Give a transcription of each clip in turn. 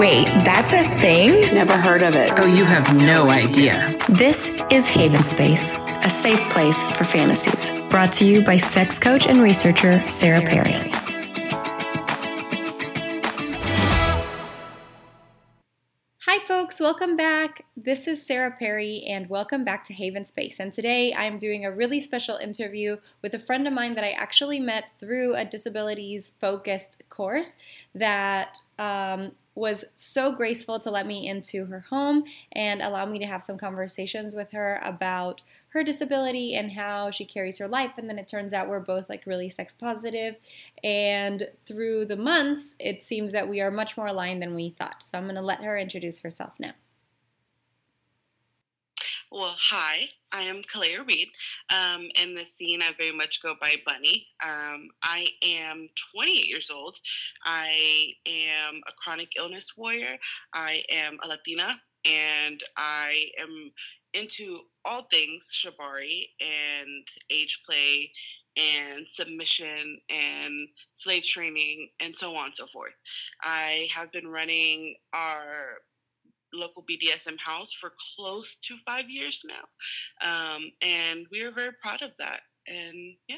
Wait, that's a thing? Never heard of it. Oh, you have no idea. This is Haven Space, a safe place for fantasies. Brought to you by sex coach and researcher Sarah Perry. Hi, folks, welcome back. This is Sarah Perry, and welcome back to Haven Space. And today I'm doing a really special interview with a friend of mine that I actually met through a disabilities focused course that um, was so graceful to let me into her home and allow me to have some conversations with her about her disability and how she carries her life. And then it turns out we're both like really sex positive. And through the months, it seems that we are much more aligned than we thought. So I'm going to let her introduce herself now. Well, hi, I am Kalea Reed. Um, in the scene, I very much go by Bunny. Um, I am 28 years old. I am a chronic illness warrior. I am a Latina, and I am into all things shibari and age play and submission and slave training and so on and so forth. I have been running our local BDSM house for close to five years now. Um, and we are very proud of that. And yeah.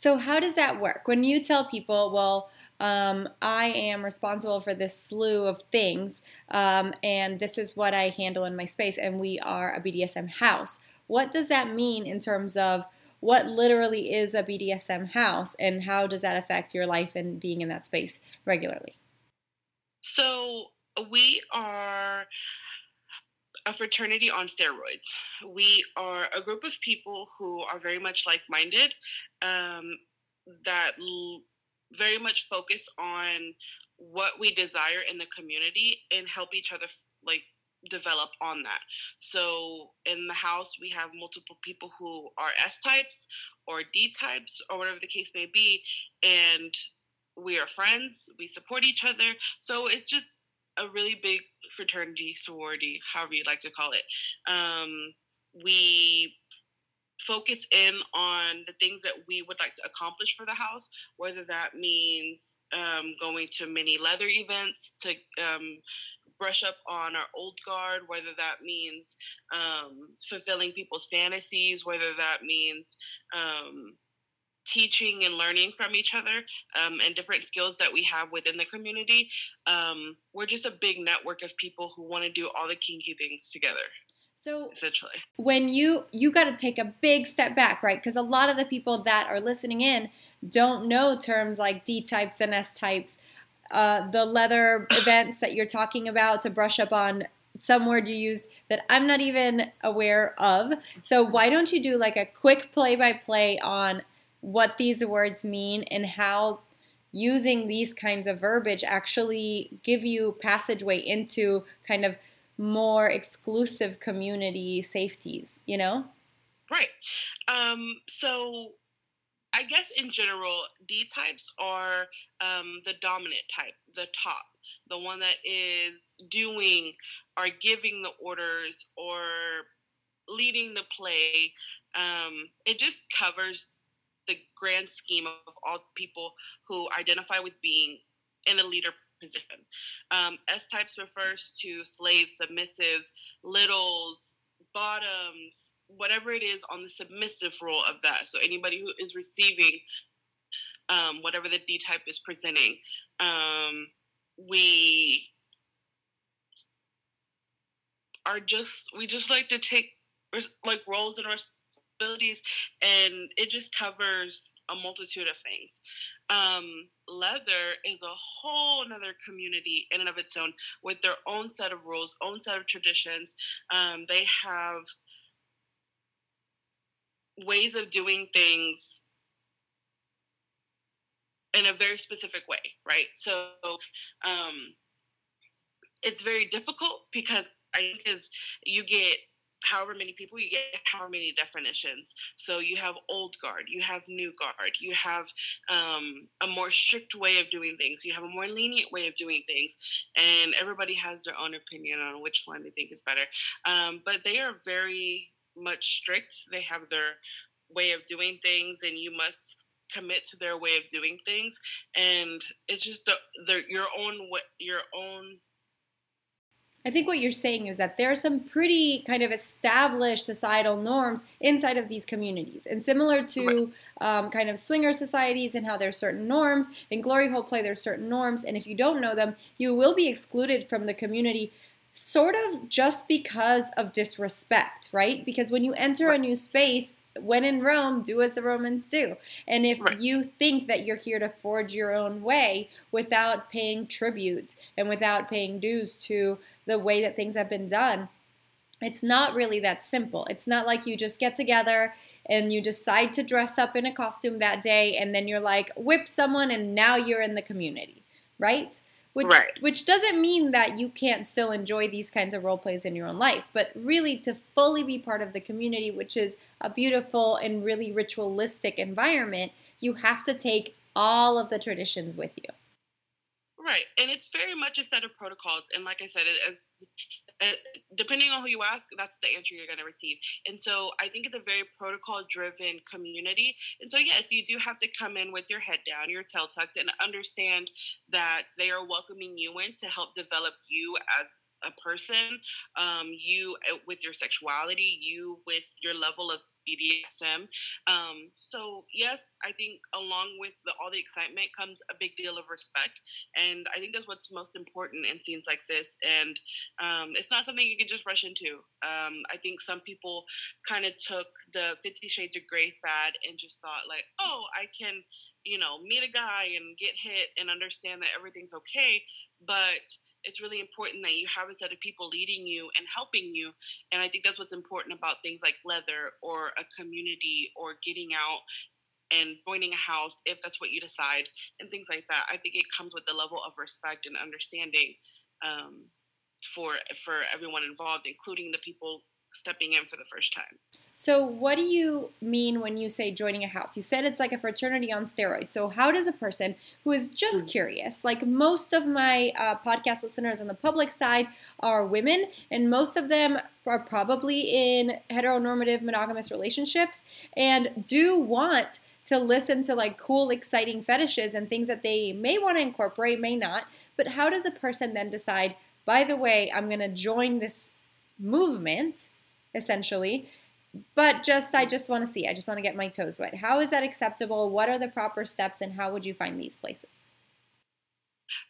So, how does that work? When you tell people, well, um, I am responsible for this slew of things, um, and this is what I handle in my space, and we are a BDSM house, what does that mean in terms of what literally is a BDSM house, and how does that affect your life and being in that space regularly? So, we are a fraternity on steroids. We are a group of people who are very much like minded, um, that l- very much focus on what we desire in the community and help each other like develop on that. So in the house, we have multiple people who are S types or D types or whatever the case may be. And we are friends, we support each other. So it's just a really big fraternity, sorority, however you'd like to call it. Um, we focus in on the things that we would like to accomplish for the house, whether that means um, going to many leather events to um, brush up on our old guard, whether that means um, fulfilling people's fantasies, whether that means um, teaching and learning from each other um, and different skills that we have within the community. Um, we're just a big network of people who want to do all the kinky things together. So essentially, when you you got to take a big step back, right? Because a lot of the people that are listening in don't know terms like D types and S types. Uh, the leather events that you're talking about to brush up on some word you used that I'm not even aware of. So why don't you do like a quick play by play on what these words mean and how using these kinds of verbiage actually give you passageway into kind of more exclusive community safeties, you know? Right. Um, so I guess in general, D types are um, the dominant type, the top, the one that is doing or giving the orders or leading the play. Um, it just covers the grand scheme of all people who identify with being in a leader position. Um, S types refers to slaves, submissives, littles, bottoms, whatever it is on the submissive role of that. So anybody who is receiving um, whatever the D type is presenting, um, we are just we just like to take like roles and responsibilities, and it just covers a multitude of things. Um, leather is a whole another community in and of its own with their own set of rules, own set of traditions. Um, they have ways of doing things in a very specific way, right? So um, it's very difficult because I think as you get however many people you get however many definitions. So you have old guard you have new guard you have um, a more strict way of doing things you have a more lenient way of doing things and everybody has their own opinion on which one they think is better. Um, but they are very much strict they have their way of doing things and you must commit to their way of doing things and it's just the, the your own your own I think what you're saying is that there are some pretty kind of established societal norms inside of these communities. And similar to um, kind of swinger societies and how there's certain norms, in Glory Hole Play, there's certain norms. And if you don't know them, you will be excluded from the community sort of just because of disrespect, right? Because when you enter a new space, when in Rome, do as the Romans do. And if right. you think that you're here to forge your own way without paying tribute and without paying dues to the way that things have been done, it's not really that simple. It's not like you just get together and you decide to dress up in a costume that day and then you're like, whip someone and now you're in the community, right? Which, right. which doesn't mean that you can't still enjoy these kinds of role plays in your own life, but really to fully be part of the community, which is a beautiful and really ritualistic environment, you have to take all of the traditions with you. Right. And it's very much a set of protocols. And like I said, as uh, depending on who you ask, that's the answer you're going to receive. And so I think it's a very protocol driven community. And so, yes, you do have to come in with your head down, your tail tucked, and understand that they are welcoming you in to help develop you as a person, um, you uh, with your sexuality, you with your level of BDSM. Um, so yes, I think along with the, all the excitement comes a big deal of respect, and I think that's what's most important in scenes like this. And um, it's not something you can just rush into. Um, I think some people kind of took the Fifty Shades of Grey fad and just thought like, oh, I can, you know, meet a guy and get hit and understand that everything's okay, but it's really important that you have a set of people leading you and helping you. And I think that's what's important about things like leather or a community or getting out and joining a house if that's what you decide and things like that. I think it comes with the level of respect and understanding um, for for everyone involved, including the people stepping in for the first time. So, what do you mean when you say joining a house? You said it's like a fraternity on steroids. So, how does a person who is just mm. curious, like most of my uh, podcast listeners on the public side are women, and most of them are probably in heteronormative monogamous relationships and do want to listen to like cool, exciting fetishes and things that they may want to incorporate, may not. But how does a person then decide, by the way, I'm going to join this movement? Essentially. But just, I just want to see. I just want to get my toes wet. How is that acceptable? What are the proper steps, and how would you find these places?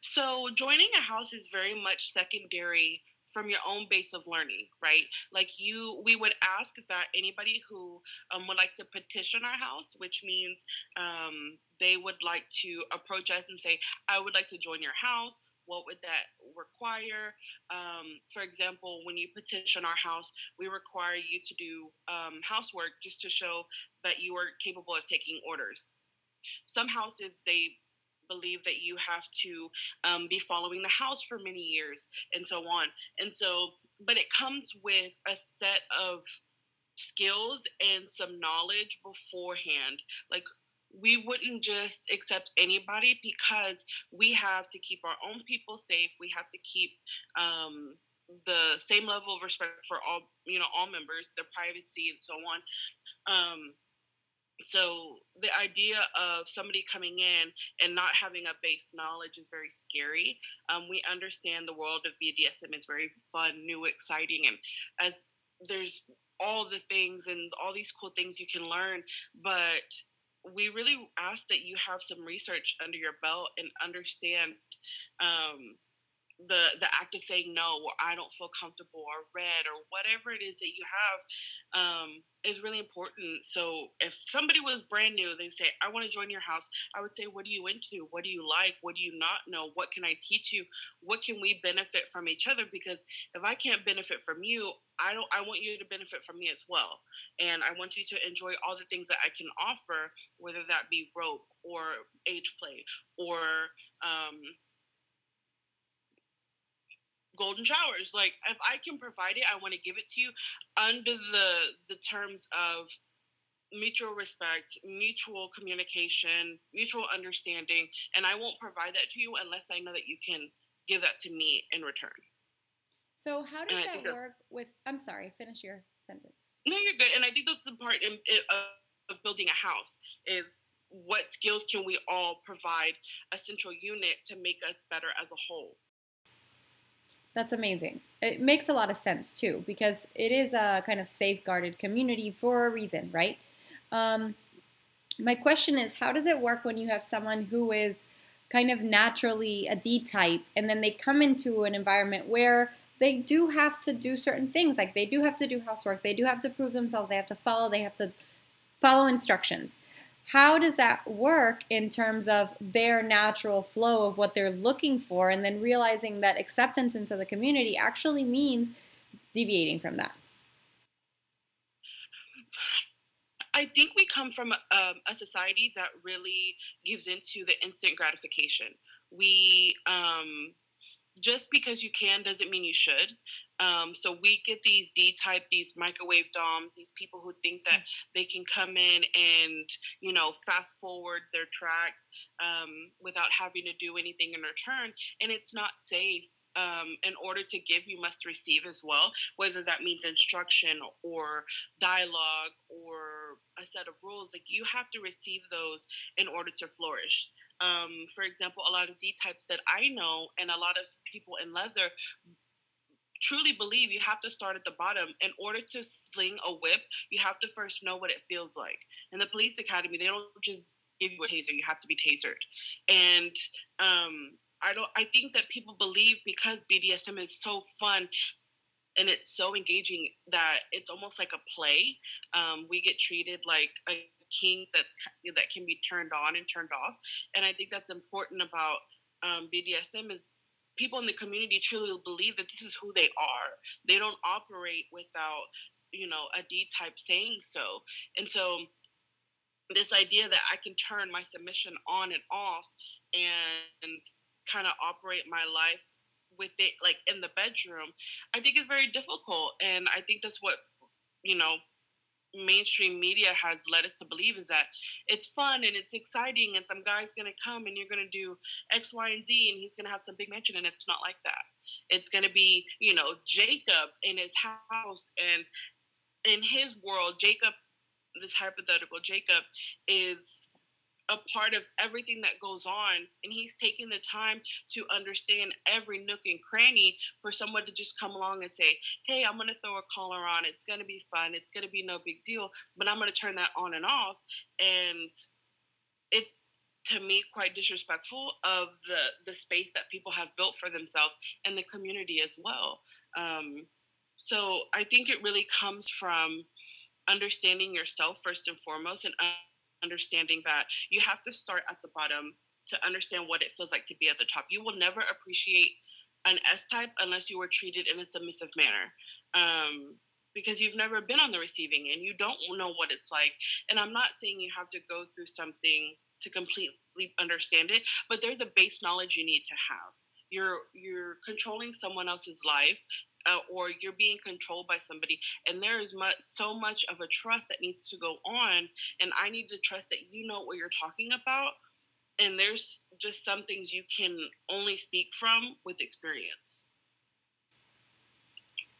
So, joining a house is very much secondary from your own base of learning, right? Like you, we would ask that anybody who um, would like to petition our house, which means um, they would like to approach us and say, I would like to join your house what would that require? Um, for example, when you petition our house, we require you to do um, housework just to show that you are capable of taking orders. Some houses, they believe that you have to um, be following the house for many years and so on. And so, but it comes with a set of skills and some knowledge beforehand. Like we wouldn't just accept anybody because we have to keep our own people safe. We have to keep um, the same level of respect for all you know all members, their privacy and so on. Um, so the idea of somebody coming in and not having a base knowledge is very scary. Um, we understand the world of BDSM is very fun, new, exciting, and as there's all the things and all these cool things you can learn, but we really ask that you have some research under your belt and understand um, the the act of saying no or I don't feel comfortable or red or whatever it is that you have um, is really important. So if somebody was brand new, they say, I want to join your house, I would say, What are you into? What do you like? What do you not know? What can I teach you? What can we benefit from each other? Because if I can't benefit from you, I don't I want you to benefit from me as well. And I want you to enjoy all the things that I can offer, whether that be rope or age play or um, golden showers. Like if I can provide it, I want to give it to you under the the terms of mutual respect, mutual communication, mutual understanding, and I won't provide that to you unless I know that you can give that to me in return. So how does that work with I'm sorry, finish your sentence. No, you're good. And I think that's the part in, in, of building a house is what skills can we all provide a central unit to make us better as a whole That's amazing. It makes a lot of sense too because it is a kind of safeguarded community for a reason, right? Um, my question is how does it work when you have someone who is kind of naturally a D type and then they come into an environment where they do have to do certain things like they do have to do housework, they do have to prove themselves, they have to follow, they have to follow instructions. How does that work in terms of their natural flow of what they're looking for and then realizing that acceptance into the community actually means deviating from that? I think we come from um, a society that really gives into the instant gratification. We um, just because you can doesn't mean you should. Um, so we get these D type, these microwave DOMs, these people who think that they can come in and, you know, fast forward their track um, without having to do anything in return. And it's not safe. Um, in order to give, you must receive as well, whether that means instruction or dialogue or a set of rules. Like you have to receive those in order to flourish. Um, for example, a lot of D types that I know and a lot of people in leather truly believe you have to start at the bottom. In order to sling a whip, you have to first know what it feels like. In the police academy, they don't just give you a taser, you have to be tasered. And um, I don't I think that people believe because BDSM is so fun and it's so engaging that it's almost like a play. Um, we get treated like a king that that can be turned on and turned off. And I think that's important about um, BDSM is people in the community truly believe that this is who they are. They don't operate without you know a D type saying so. And so this idea that I can turn my submission on and off and kind of operate my life with it like in the bedroom i think is very difficult and i think that's what you know mainstream media has led us to believe is that it's fun and it's exciting and some guy's gonna come and you're gonna do X, Y, and Z and he's gonna have some big mansion and it's not like that. It's gonna be, you know, Jacob in his house and in his world, Jacob, this hypothetical Jacob, is a part of everything that goes on and he's taking the time to understand every nook and cranny for someone to just come along and say hey i'm going to throw a collar on. It's going to be fun. It's going to be no big deal but i'm going to turn that on and off. And it's to me quite disrespectful of the the space that people have built for themselves and the community as well. Um, so i think it really comes from understanding yourself first and foremost and understanding that you have to start at the bottom to understand what it feels like to be at the top. You will never appreciate an S type unless you were treated in a submissive manner. Um, because you've never been on the receiving end. You don't know what it's like. And I'm not saying you have to go through something to completely understand it, but there's a base knowledge you need to have. You're you're controlling someone else's life uh, or you're being controlled by somebody and there is much so much of a trust that needs to go on and i need to trust that you know what you're talking about and there's just some things you can only speak from with experience.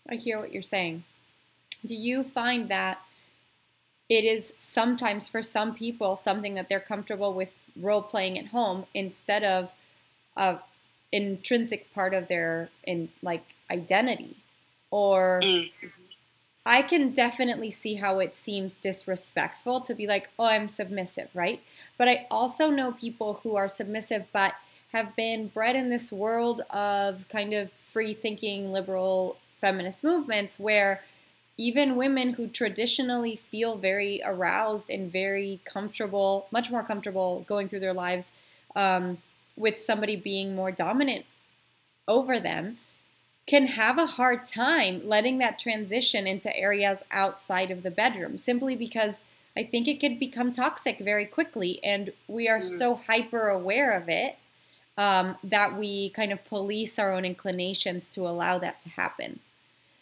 I hear what you're saying. Do you find that it is sometimes for some people something that they're comfortable with role playing at home instead of a intrinsic part of their in like identity or mm. I can definitely see how it seems disrespectful to be like, "Oh, I'm submissive," right? But I also know people who are submissive but have been bred in this world of kind of free thinking liberal feminist movements where even women who traditionally feel very aroused and very comfortable, much more comfortable going through their lives um, with somebody being more dominant over them, can have a hard time letting that transition into areas outside of the bedroom simply because I think it could become toxic very quickly. And we are mm. so hyper aware of it um, that we kind of police our own inclinations to allow that to happen.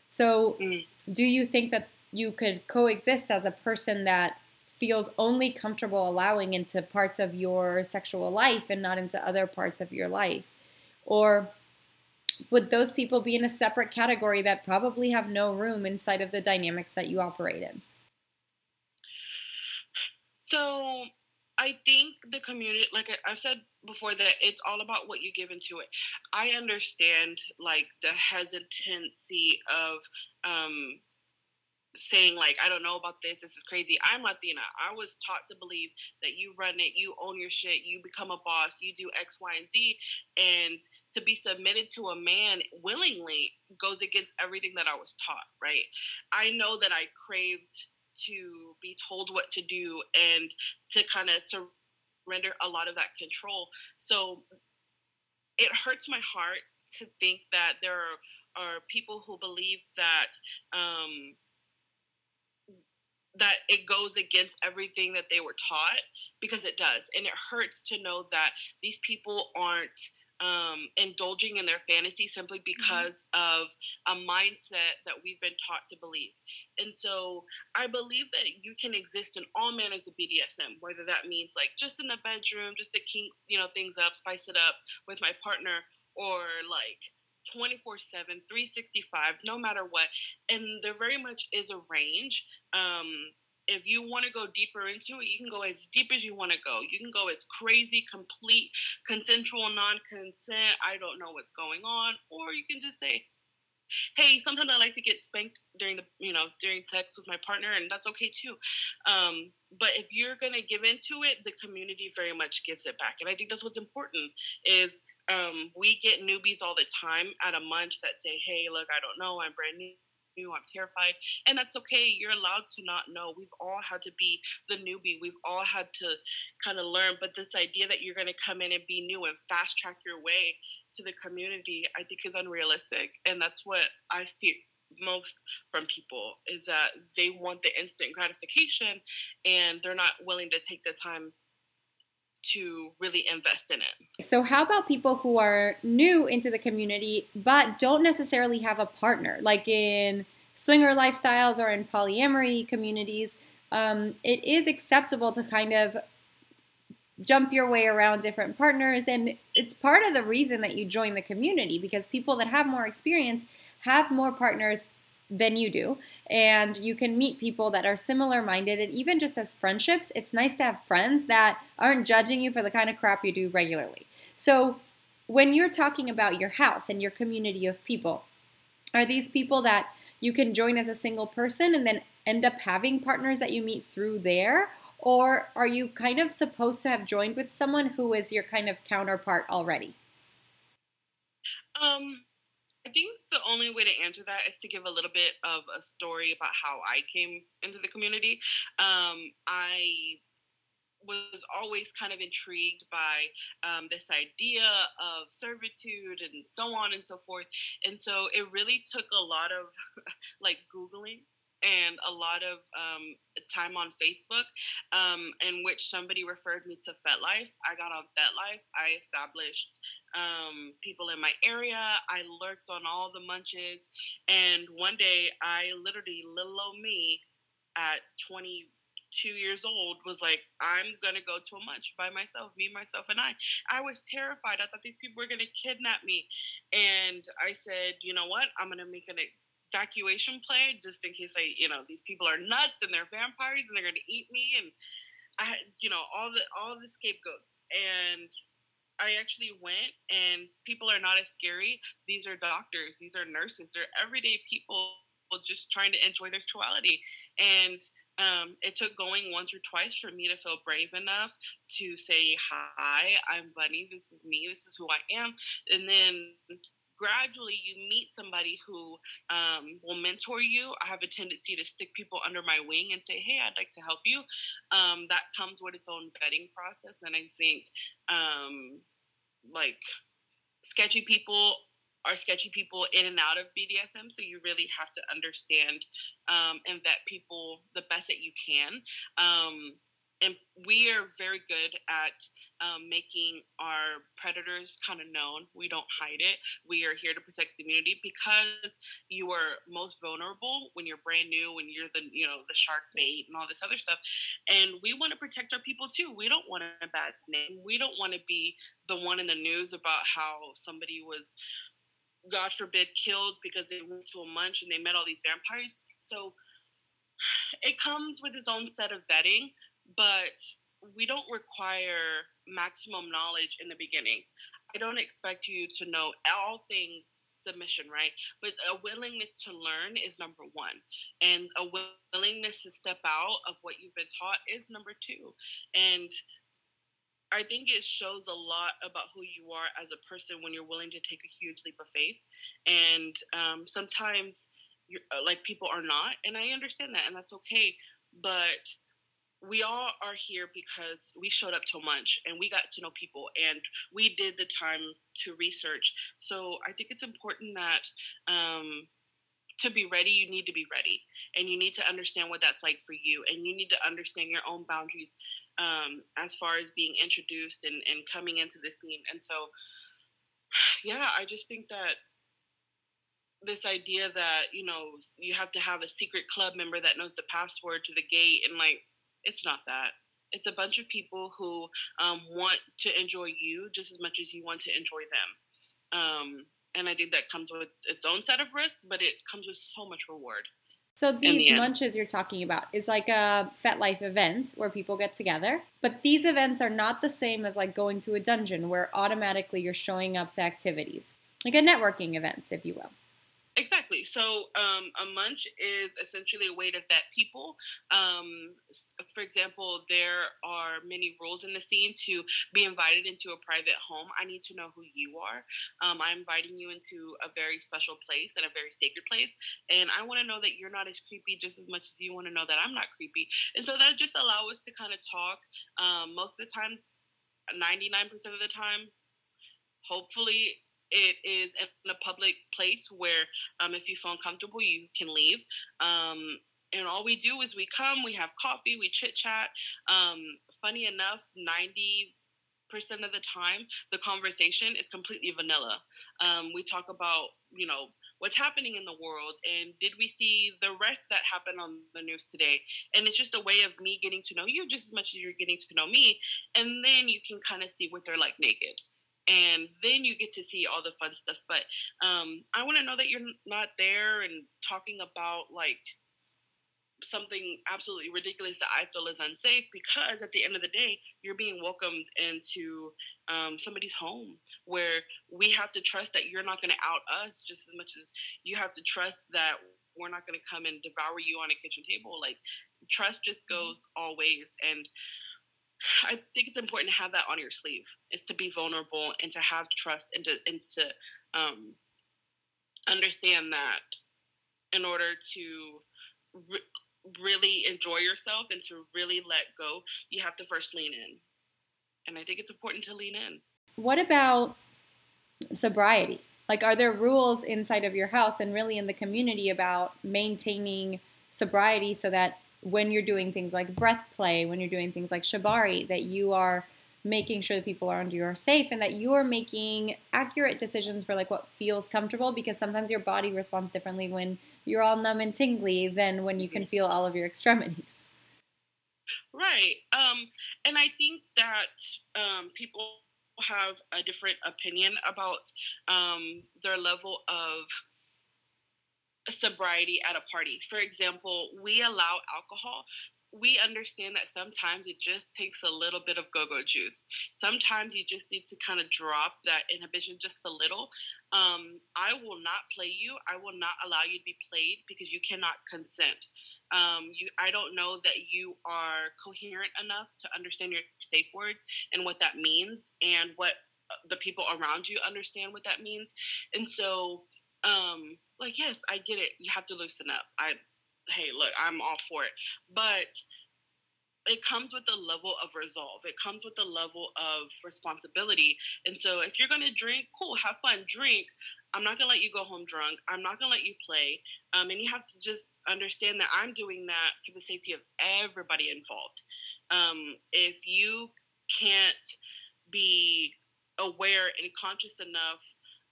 So, mm. do you think that you could coexist as a person that feels only comfortable allowing into parts of your sexual life and not into other parts of your life? Or would those people be in a separate category that probably have no room inside of the dynamics that you operate in? So I think the community, like I've said before, that it's all about what you give into it. I understand like the hesitancy of um, saying like i don't know about this this is crazy. I'm latina. I was taught to believe that you run it you own your shit you become a boss you do x y and z and to be submitted to a man willingly goes against everything that i was taught right? I know that i craved to be told what to do and to kind of surrender a lot of that control. So it hurts my heart to think that there are, are people who believe that um, that it goes against everything that they were taught because it does and it hurts to know that these people aren't um, indulging in their fantasy simply mm-hmm. because mm-hmm. of a mindset that we've been taught to believe. And so I believe that you can exist in all manners of BDSM, whether that means like just in the bedroom, just to kink, you know, things up, spice it up with my partner, or like 24 7 365 no matter what and there very much is a range um if you want to go deeper into it, you can go as deep as you want to go. You can go as crazy, complete, consensual, non consent, I don't know what's going on. Or you can just say, hey, sometimes I like to get spanked during the, you know, during sex with my partner, and that's okay too. Um, but if you're going to give into it, the community very much gives it back. And I think that's what's important is um, we get newbies all the time at a munch that say, hey, look, I don't know, I'm brand new. I'm terrified. And that's okay. You're allowed to not know. We've all had to be the newbie. We've all had to kind of learn. But this idea that you're going to come in and be new and fast track your way to the community, I think is unrealistic. And that's what I fear most from people is that they want the instant gratification and they're not willing to take the time to really invest in it. So, how about people who are new into the community but don't necessarily have a partner, like in swinger lifestyles or in polyamory communities? Um, it is acceptable to kind of jump your way around different partners, and it's part of the reason that you join the community because people that have more experience have more partners than you do. And you can meet people that are similar minded. And even just as friendships, it's nice to have friends that aren't judging you for the kind of crap you do regularly. So when you're talking about your house and your community of people, are these people that you can join as a single person and then end up having partners that you meet through there? Or are you kind of supposed to have joined with someone who is your kind of counterpart already? Um, I think the only way to answer that is to give a little bit of a story about how I came into the community. Um, I was always kind of intrigued by um, this idea of servitude and so on and so forth. And so it really took a lot of like Googling and a lot of um, time on Facebook, um, in which somebody referred me to FetLife. I got on FetLife. I established um, people in my area. I lurked on all the munches, and one day I literally, little old me, at 22 years old was like i'm gonna go to a munch by myself me myself and i i was terrified i thought these people were gonna kidnap me and i said you know what i'm gonna make an evacuation plan just in case I, you know, these people are nuts and they're vampires and they're going to eat me and I, you know, all the all the scapegoats. And I actually went, and people are not as scary. These are doctors, these are nurses, they're everyday people just trying to enjoy their sexuality. And um, it took going once or twice for me to feel brave enough to say, Hi, I'm Bunny. This is me. This is who I am. And then gradually you meet somebody who um, will mentor you. I have a tendency to stick people under my wing and say, hey, I'd like to help you. Um, that comes with its own vetting process. And I think um, like sketchy people are sketchy people in and out of BDSM. So you really have to understand um, and vet people the best that you can. Um, and we are very good at um, making our predators kind of known. We don't hide it. We are here to protect the community because you are most vulnerable when you're brand new, when you're the you know the shark bait and all this other stuff. And we want to protect our people too. We don't want a bad name. We don't want to be the one in the news about how somebody was. God forbid, killed because they went to a munch and they met all these vampires. So it comes with its own set of vetting but we don't require maximum knowledge in the beginning. I don't expect you to know all things submission, right? But a willingness to learn is number one. And a willingness to step out of what you've been taught is number two. And I think it shows a lot about who you are as a person when you're willing to take a huge leap of faith. And um, sometimes, uh, like people are not, and I understand that, and that's okay. But we all are here because we showed up to lunch and we got to know people and we did the time to research. So I think it's important that um, to be ready, you need to be ready and you need to understand what that's like for you and you need to understand your own boundaries um, as far as being introduced and, and coming into the scene. And so, yeah, I just think that this idea that, you know, you have to have a secret club member that knows the password to the gate and like, it's not that. It's a bunch of people who um, want to enjoy you just as much as you want to enjoy them. Um, and I think that comes with its own set of risks, but it comes with so much reward. So these the munches you're talking about is like a FetLife event where people get together, but these events are not the same as like going to a dungeon where automatically you're showing up to activities, like a networking event, if you will. Exactly. So um, a munch is essentially a way to vet people. Um, for example, there are many rules in the scene to be invited into a private home. I need to know who you are. Um, I'm inviting you into a very special place and a very sacred place, and I want to know that you're not as creepy just as much as you want to know that I'm not creepy. And so that just allow us to kind of talk. Um, most of the times, 99% of the time, hopefully it is in a public place where um, if you feel uncomfortable, you can leave. Um, and all we do is we come, we have coffee, we chit chat. Um, funny enough, 90 percent of the time the conversation is completely vanilla um, we talk about you know what's happening in the world and did we see the wreck that happened on the news today and it's just a way of me getting to know you just as much as you're getting to know me and then you can kind of see what they're like naked and then you get to see all the fun stuff but um, i want to know that you're not there and talking about like something absolutely ridiculous that I feel is unsafe because at the end of the day, you're being welcomed into um, somebody's home where we have to trust that you're not going to out us just as much as you have to trust that we're not going to come and devour you on a kitchen table. Like, trust just mm-hmm. goes all ways. And I think it's important to have that on your sleeve. Is to be vulnerable and to have trust and to and to um, understand that in order to re- really enjoy yourself and to really let go, you have to first lean in. And I think it's important to lean in. What about sobriety? Like, are there rules inside of your house and really in the community about maintaining sobriety so that when you're doing things like breath play, when you're doing things like shibari, that you are making sure that people around you are safe and that you are making accurate decisions for like what feels comfortable because sometimes your body responds differently when you're all numb and tingly than when you can feel all of your extremities. Right. Um, and I think that um, people have a different opinion about um, their level of sobriety at a party. For example, we allow alcohol. We understand that sometimes it just takes a little bit of go go juice. Sometimes you just need to kind of drop that inhibition just a little. Um, I will not play you. I will not allow you to be played because you cannot consent. Um, you, I don't know that you are coherent enough to understand your safe words and what that means and what uh, the people around you understand what that means. And so um like yes i get it. You have to loosen up. I hey look i'm all for it. But it comes with a level of resolve. It comes with a level of responsibility. And so if you're going to drink cool have fun drink. I'm not going to let you go home drunk. I'm not going to let you play. Um, and you have to just understand that i'm doing that for the safety of everybody involved. Um, if you can't be aware and conscious enough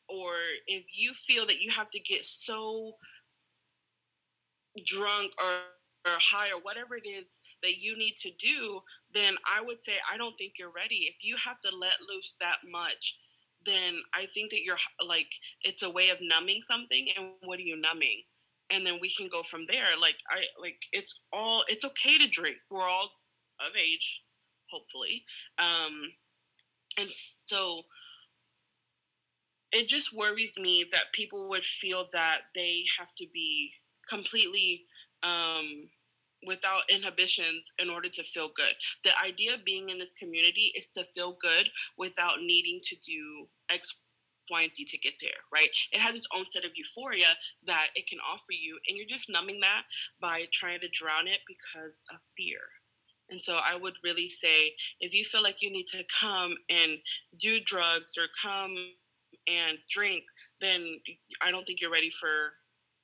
or if you feel that you have to get so drunk or or high or whatever it is that you need to do, then I would say I don't think you're ready. If you have to let loose that much, then I think that you're like it's a way of numbing something and what are you numbing? And then we can go from there. Like I like it's all it's okay to drink. We're all of age. hopefully. Um, and so it just worries me that people would feel that they have to be completely um, without inhibitions in order to feel good. The idea of being in this community is to feel good without needing to do X, Y, and Z to get there, right? It has its own set of euphoria that it can offer you, and you're just numbing that by trying to drown it because of fear. And so I would really say if you feel like you need to come and do drugs or come and drink, then I don't think you're ready for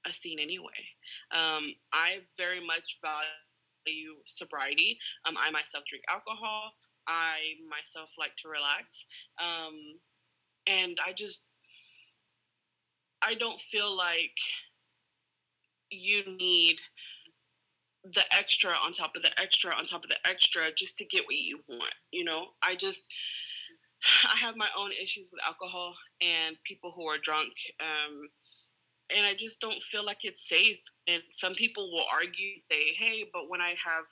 a scene anyway. Um, I very much value sobriety. Um, I myself drink alcohol. I myself like to relax. Um, and I just, I don't feel like you need the extra on top of the extra on top of the extra just to get what you want. You know, I just, I have my own issues with alcohol and people who are drunk. Um, and I just don't feel like it's safe. And some people will argue, say, "Hey, but when I have,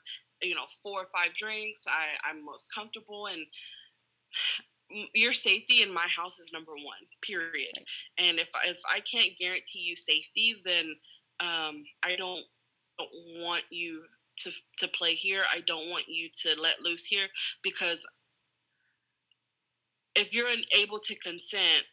you know, four or five drinks, I, I'm most comfortable." And your safety in my house is number one. Period. And if if I can't guarantee you safety, then um, I don't, don't want you to to play here. I don't want you to let loose here because if you're unable to consent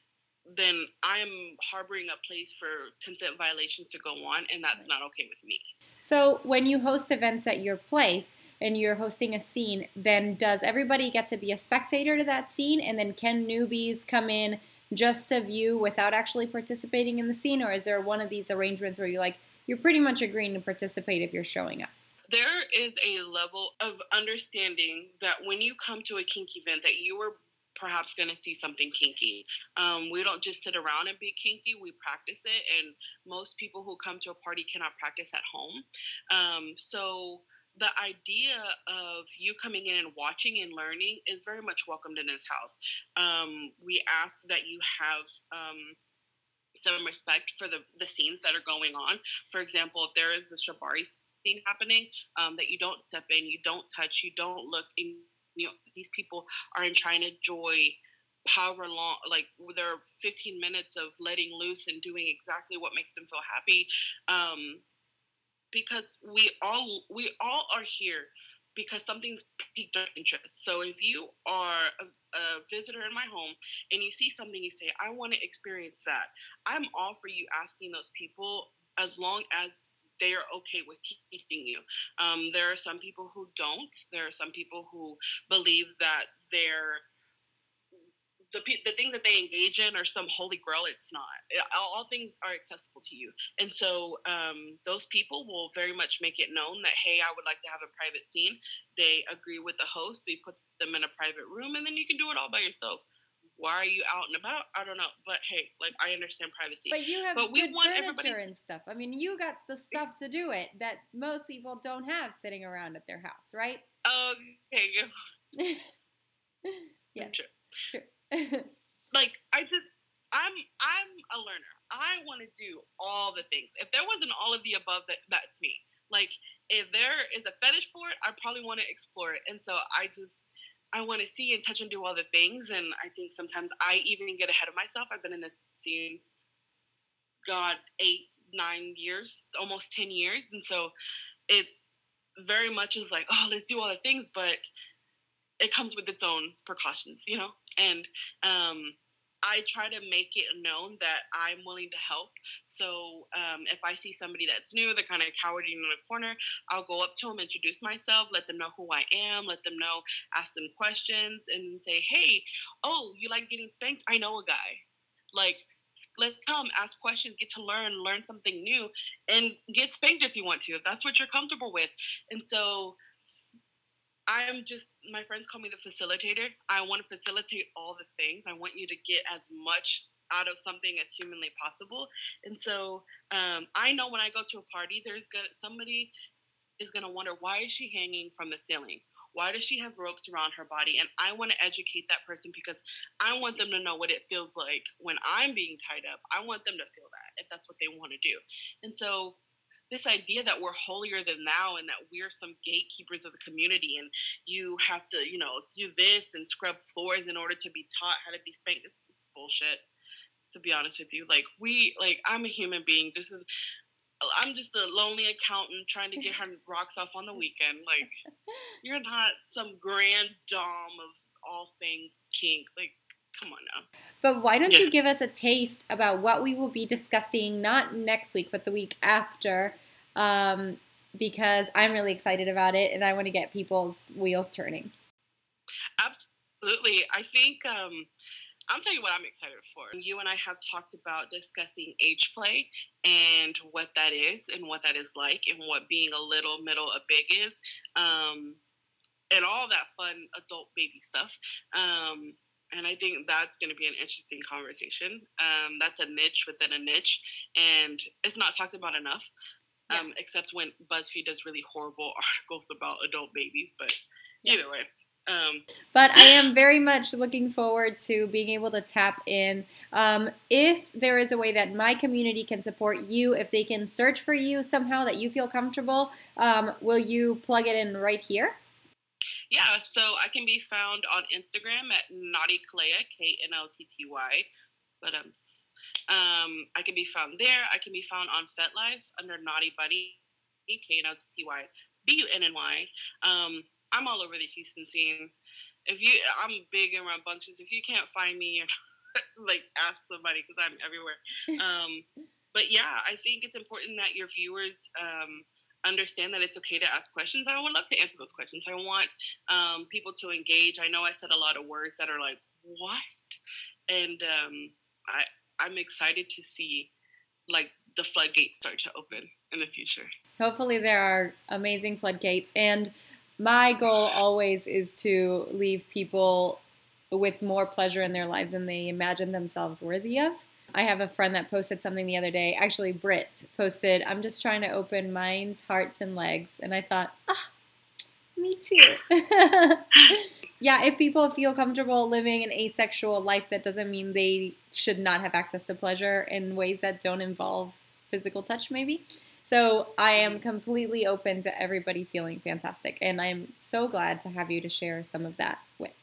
then I'm harboring a place for consent violations to go on, and that's not okay with me. So, when you host events at your place and you're hosting a scene, then does everybody get to be a spectator to that scene? And then can newbies come in just to view without actually participating in the scene? Or is there one of these arrangements where you're like, you're pretty much agreeing to participate if you're showing up? There is a level of understanding that when you come to a kink event, that you were perhaps going to see something kinky. Um, we don't just sit around and be kinky, we practice it. And most people who come to a party cannot practice at home. Um, so the idea of you coming in and watching and learning is very much welcomed in this house. Um, we ask that you have um, some respect for the, the scenes that are going on. For example, if there is a Shibari scene happening, um, that you don't step in, you don't touch, you don't look in you know these people are in trying to enjoy however long like their 15 minutes of letting loose and doing exactly what makes them feel happy um because we all we all are here because something's piqued our interest. So if you are a, a, visitor in my home and you see something, you say, I want to experience that. I'm all for you asking those people as long as they are okay with teaching you. Um, there are some people who don't. There are some people who believe that they're the, the things that they engage in are some holy grail. It's not. All, all things are accessible to you. And so um, those people will very much make it known that hey i would like to have a private scene. They agree with the host. We put them in a private room and then you can do it all by yourself why are you out and about? I don't know, but hey, like I understand privacy. But you have but we want furniture and stuff. I mean, you got the stuff to do it that most people don't have sitting around at their house, right? Um, okay. yes. True. True. like I just, I'm, I'm a learner. I want to do all the things. If there wasn't all of the above, that that's me. Like if there is a fetish for it, I probably want to explore it. And so I just I want to see and touch and do all the things. And I think sometimes I even get ahead of myself. I've been in this scene, God, eight, nine years, almost 10 years. And so it very much is like, oh, let's do all the things, but it comes with its own precautions, you know? And um, I try to make it known that I'm willing to help. So um, if I see somebody that's new, they're kind of cowarding in the corner, I'll go up to them, introduce myself, let them know who I am, let them know, ask them questions, and say, hey, oh, you like getting spanked? I know a guy. Like, let's come, ask questions, get to learn, learn something new, and get spanked if you want to, if that's what you're comfortable with. And so I'm just my friends call me the facilitator. I want to facilitate all the things. I want you to get as much out of something as humanly possible. And so um, I know when I go to a party, there's gonna somebody is gonna wonder why is she hanging from the ceiling? Why does she have ropes around her body? And I want to educate that person because I want them to know what it feels like when I'm being tied up. I want them to feel that if that's what they want to do. And so this idea that we're holier than thou and that we're some gatekeepers of the community and you have to you know do this and scrub floors in order to be taught how to be spanked it's, it's bullshit to be honest with you like we like i'm a human being just as I'm just a lonely accountant trying to get her rocks off on the weekend. Like, you're not some grand dom of all things kink. Like, come on now. But why don't yeah. you give us a taste about what we will be discussing, not next week, but the week after? Um, because I'm really excited about it and I want to get people's wheels turning. Absolutely. I think um, I'll tell you what I'm excited for. You and I have talked about discussing age play and what that is and what that is like and what being a little, middle, a big is. Um, and all that fun adult baby stuff. Um, and I think that's going to be an interesting conversation. Um, that's a niche within a niche, and it's not talked about enough. Yeah. Um, except when BuzzFeed does really horrible articles about adult babies. But yeah. either way. Um, but I am very much looking forward to being able to tap in. Um, if there is a way that my community can support you, if they can search for you somehow that you feel comfortable, um, will you plug it in right here? Yeah, so I can be found on Instagram at Knotty Clea, K N O T T Y. But um, um, I can be found there. I can be found on FetLife under Knotty Bunny, K N O T T Y B U N N Y. Um, I'm all over the Houston scene. If you, I'm big and rambunctious. If you can't find me, like ask somebody because I'm everywhere. Um, but yeah, I think it's important that your viewers um, understand that it's okay to ask questions. I would love to answer those questions. I want um, people to engage. I know I said a lot of words that are like, what? And um, I, I'm excited to see like the floodgates start to open in the future. Hopefully, there are amazing floodgates. And my goal always is to leave people with more pleasure in their lives than they imagine themselves worthy of. I have a friend that posted something the other day. Actually, Britt posted, I'm just trying to open minds, hearts, and legs. And I thought, ah, me too. yeah, if people feel comfortable living an asexual life, that doesn't mean they should not have access to pleasure in ways that don't involve physical touch, maybe. So I am completely open to everybody feeling fantastic. And I'm so glad to have you to share some of that with.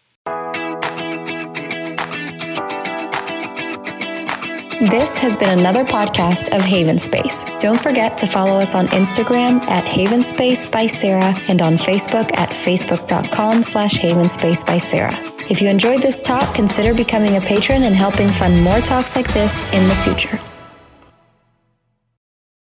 This has been another podcast of Haven Space. Don't forget to follow us on Instagram at Haven Space by Sarah and on Facebook at facebook.com slash Haven Space by Sarah. If you enjoyed this talk, consider becoming a patron and helping fund more talks like this in the future.